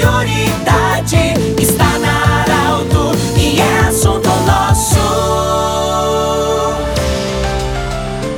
Signori.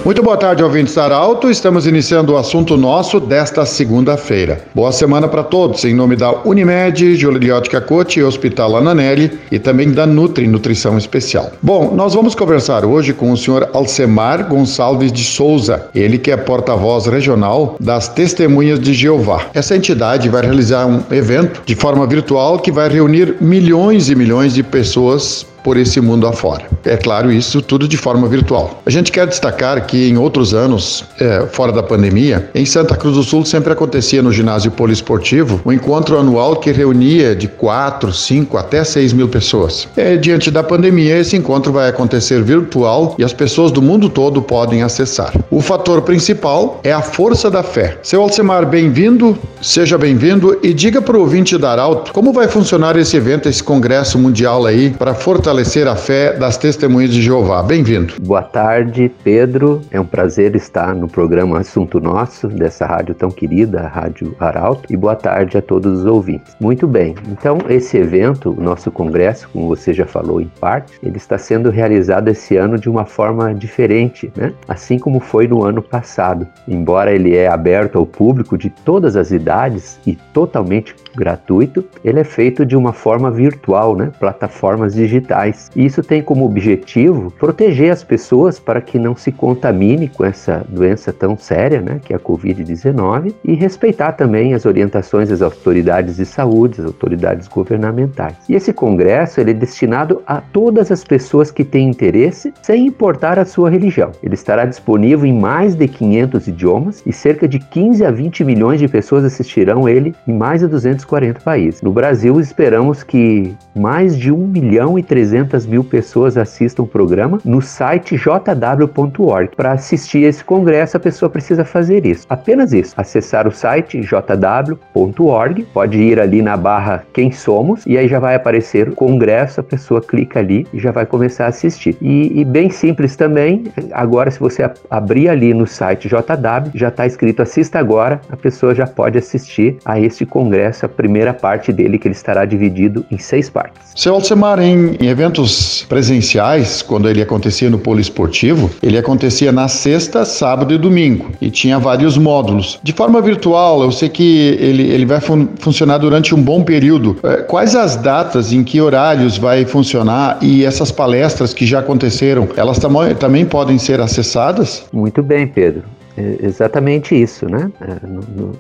Muito boa tarde, ouvintes Arauto. Estamos iniciando o assunto nosso desta segunda-feira. Boa semana para todos, em nome da Unimed, Joliotica Cote, Hospital Ananelli e também da Nutri Nutrição Especial. Bom, nós vamos conversar hoje com o senhor Alcemar Gonçalves de Souza, ele que é porta-voz regional das Testemunhas de Jeová. Essa entidade vai realizar um evento de forma virtual que vai reunir milhões e milhões de pessoas por esse mundo afora. É claro, isso tudo de forma virtual. A gente quer destacar que em outros anos, é, fora da pandemia, em Santa Cruz do Sul sempre acontecia no ginásio poliesportivo um encontro anual que reunia de 4, 5 até 6 mil pessoas. É, diante da pandemia, esse encontro vai acontecer virtual e as pessoas do mundo todo podem acessar. O fator principal é a força da fé. Seu Alcemar, bem-vindo, seja bem-vindo e diga para o ouvinte da Arauto como vai funcionar esse evento, esse congresso mundial aí, para fortalecer a fé das testemunhas de Jeová. Bem-vindo. Boa tarde, Pedro. É um prazer estar no programa Assunto Nosso, dessa rádio tão querida, Rádio Arauto. E boa tarde a todos os ouvintes. Muito bem, então esse evento, o nosso congresso, como você já falou em parte, ele está sendo realizado esse ano de uma forma diferente, né? Assim como foi no ano passado. Embora ele é aberto ao público de todas as idades e totalmente gratuito, ele é feito de uma forma virtual, né? Plataformas digitais. E isso tem como objetivo proteger as pessoas para que não se contamine com essa doença tão séria, né? Que é a Covid-19 e respeitar também as orientações das autoridades de saúde, as autoridades governamentais. E esse congresso ele é destinado a todas as pessoas que têm interesse, sem importar a sua religião. Ele estará disponível em mais de 500 idiomas e cerca de 15 a 20 milhões de pessoas assistirão ele em mais de 240 países. No Brasil, esperamos que mais de 1 milhão e 300 mil pessoas assistam o programa no site jw.org. Para assistir esse congresso, a pessoa precisa fazer isso. Apenas isso. Acessar o site jw.org, pode ir ali na barra Quem Somos e aí já vai aparecer o congresso, a pessoa clica ali e já vai começar a assistir. E, e bem simples também, agora se você abrir ali no site JW, já está escrito assista agora, a pessoa já pode assistir a este congresso, primeira parte dele que ele estará dividido em seis partes. Seu Alcemar, em, em eventos presenciais, quando ele acontecia no poliesportivo, ele acontecia na sexta, sábado e domingo e tinha vários módulos. De forma virtual, eu sei que ele, ele vai fun funcionar durante um bom período. É, quais as datas, em que horários vai funcionar e essas palestras que já aconteceram, elas tam também podem ser acessadas? Muito bem, Pedro. É exatamente isso, né? É,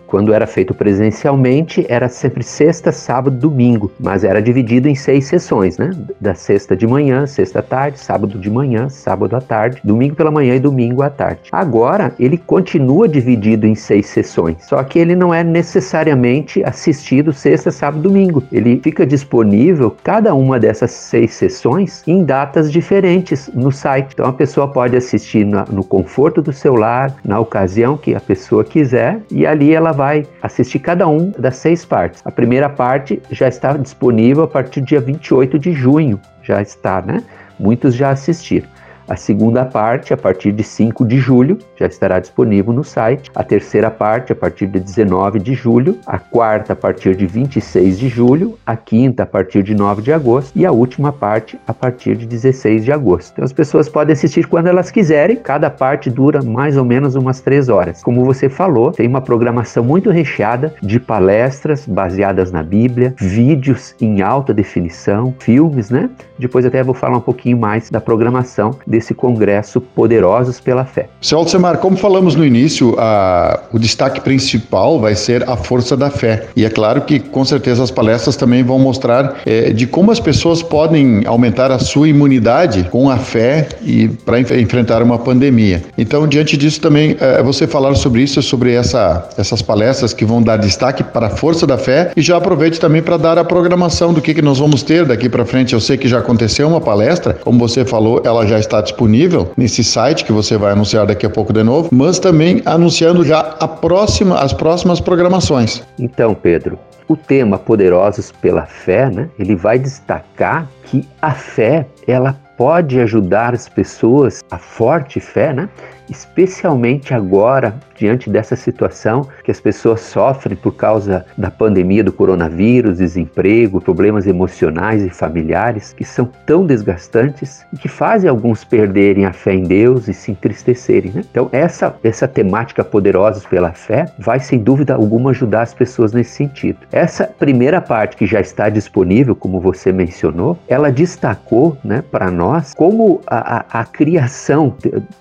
quando era feito presencialmente, era sempre sexta, sábado, domingo, mas era dividido em seis sessões, né? Da sexta de manhã, sexta à tarde, sábado de manhã, sábado à tarde, domingo pela manhã e domingo à tarde. Agora, ele continua dividido em seis sessões, só que ele não é necessariamente assistido sexta, sábado, domingo. Ele fica disponível, cada uma dessas seis sessões, em datas diferentes no site. Então, a pessoa pode assistir no conforto do seu lar, na ocasião que a pessoa quiser e ali ela vai assistir cada um das seis partes. A primeira parte já está disponível a partir do dia 28 de junho, já está, né? Muitos já assistiram. A segunda parte, a partir de 5 de julho, já estará disponível no site. A terceira parte, a partir de 19 de julho. A quarta, a partir de 26 de julho. A quinta, a partir de 9 de agosto. E a última parte, a partir de 16 de agosto. Então, as pessoas podem assistir quando elas quiserem. Cada parte dura mais ou menos umas 3 horas. Como você falou, tem uma programação muito recheada de palestras baseadas na Bíblia, vídeos em alta definição, filmes, né? Depois até vou falar um pouquinho mais da programação desse congresso Poderosos pela Fé. Seu Alcemar, como falamos no início, a, o destaque principal vai ser a força da fé. E é claro que com certeza as palestras também vão mostrar é, de como as pessoas podem aumentar a sua imunidade com a fé e para enf enfrentar uma pandemia. Então, diante disso também é, você falar sobre isso, sobre essa, essas palestras que vão dar destaque para a força da fé e já aproveite também para dar a programação do que, que nós vamos ter daqui para frente. Eu sei que já aconteceu uma palestra, como você falou, ela já está disponível nesse site que você vai anunciar daqui a pouco de novo, mas também anunciando já a próxima, as próximas programações. Então, Pedro, o tema Poderosos pela Fé, né, ele vai destacar que a fé ela pode ajudar as pessoas a forte fé, né? Especialmente agora, diante dessa situação que as pessoas sofrem por causa da pandemia do coronavírus, desemprego, problemas emocionais e familiares que são tão desgastantes e que fazem alguns perderem a fé em Deus e se entristecerem. Né? Então, essa, essa temática Poderosos pela Fé vai, sem dúvida alguma, ajudar as pessoas nesse sentido. Essa primeira parte que já está disponível, como você mencionou, ela destacou né, para nós como a, a, a criação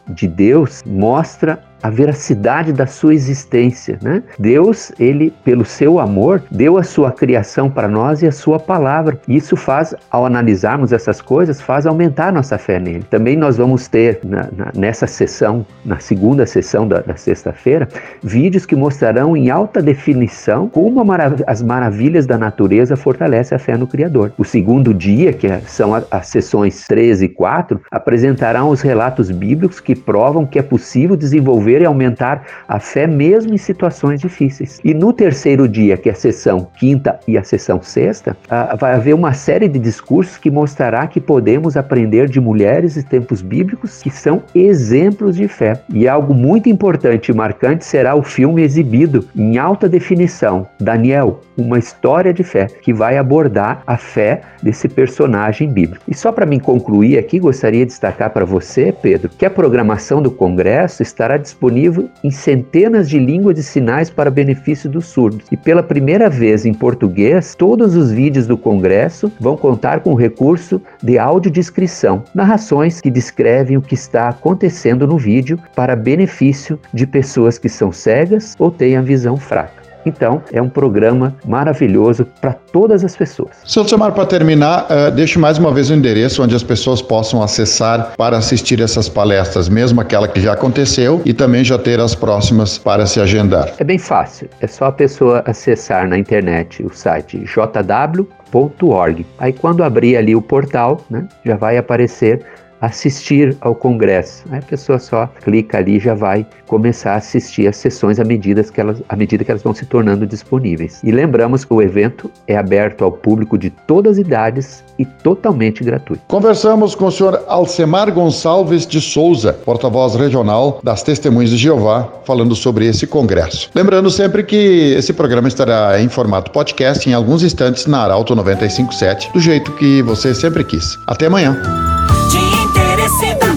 de Deus mostra a veracidade da sua existência, né? Deus, ele pelo seu amor, deu a sua criação para nós e a sua palavra. Isso faz, ao analisarmos essas coisas, faz aumentar nossa fé nele. Também nós vamos ter na, na, nessa sessão, na segunda sessão da, da sexta-feira, vídeos que mostrarão em alta definição como marav as maravilhas da natureza fortalecem a fé no Criador. O segundo dia, que é, são as sessões 13 e 4, apresentarão os relatos bíblicos que provam que é possível desenvolver desenvolver e aumentar a fé mesmo em situações difíceis. E no terceiro dia, que é a sessão quinta e a sessão sexta, vai haver uma série de discursos que mostrará que podemos aprender de mulheres e tempos bíblicos que são exemplos de fé. E algo muito importante e marcante será o filme exibido em alta definição, Daniel, uma história de fé, que vai abordar a fé desse personagem bíblico. E só para me concluir aqui, gostaria de destacar para você, Pedro, que a programação do congresso estará disponível disponível em centenas de línguas de sinais para benefício dos surdos. E pela primeira vez em português, todos os vídeos do Congresso vão contar com o recurso de audiodescrição, narrações que descrevem o que está acontecendo no vídeo para benefício de pessoas que são cegas ou têm a visão fraca. Então, é um programa maravilhoso para todas as pessoas. Seu Samar, para terminar, uh, deixe mais uma vez o endereço onde as pessoas possam acessar para assistir essas palestras, mesmo aquela que já aconteceu e também já ter as próximas para se agendar. É bem fácil, é só a pessoa acessar na internet o site jw.org. Aí quando abrir ali o portal, né, já vai aparecer assistir ao congresso. Aí a pessoa só clica ali e já vai começar a assistir as sessões à medida que elas, à medida que elas vão se tornando disponíveis. E lembramos que o evento é aberto ao público de todas as idades e totalmente gratuito. Conversamos com o senhor Alcemar Gonçalves de Souza, porta-voz regional das Testemunhas de Jeová, falando sobre esse congresso. Lembrando sempre que esse programa estará em formato podcast em alguns instantes na Arauto 957, do jeito que você sempre quis. Até amanhã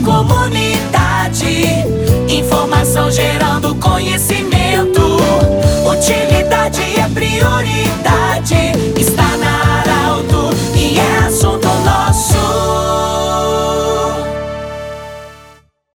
comunidade.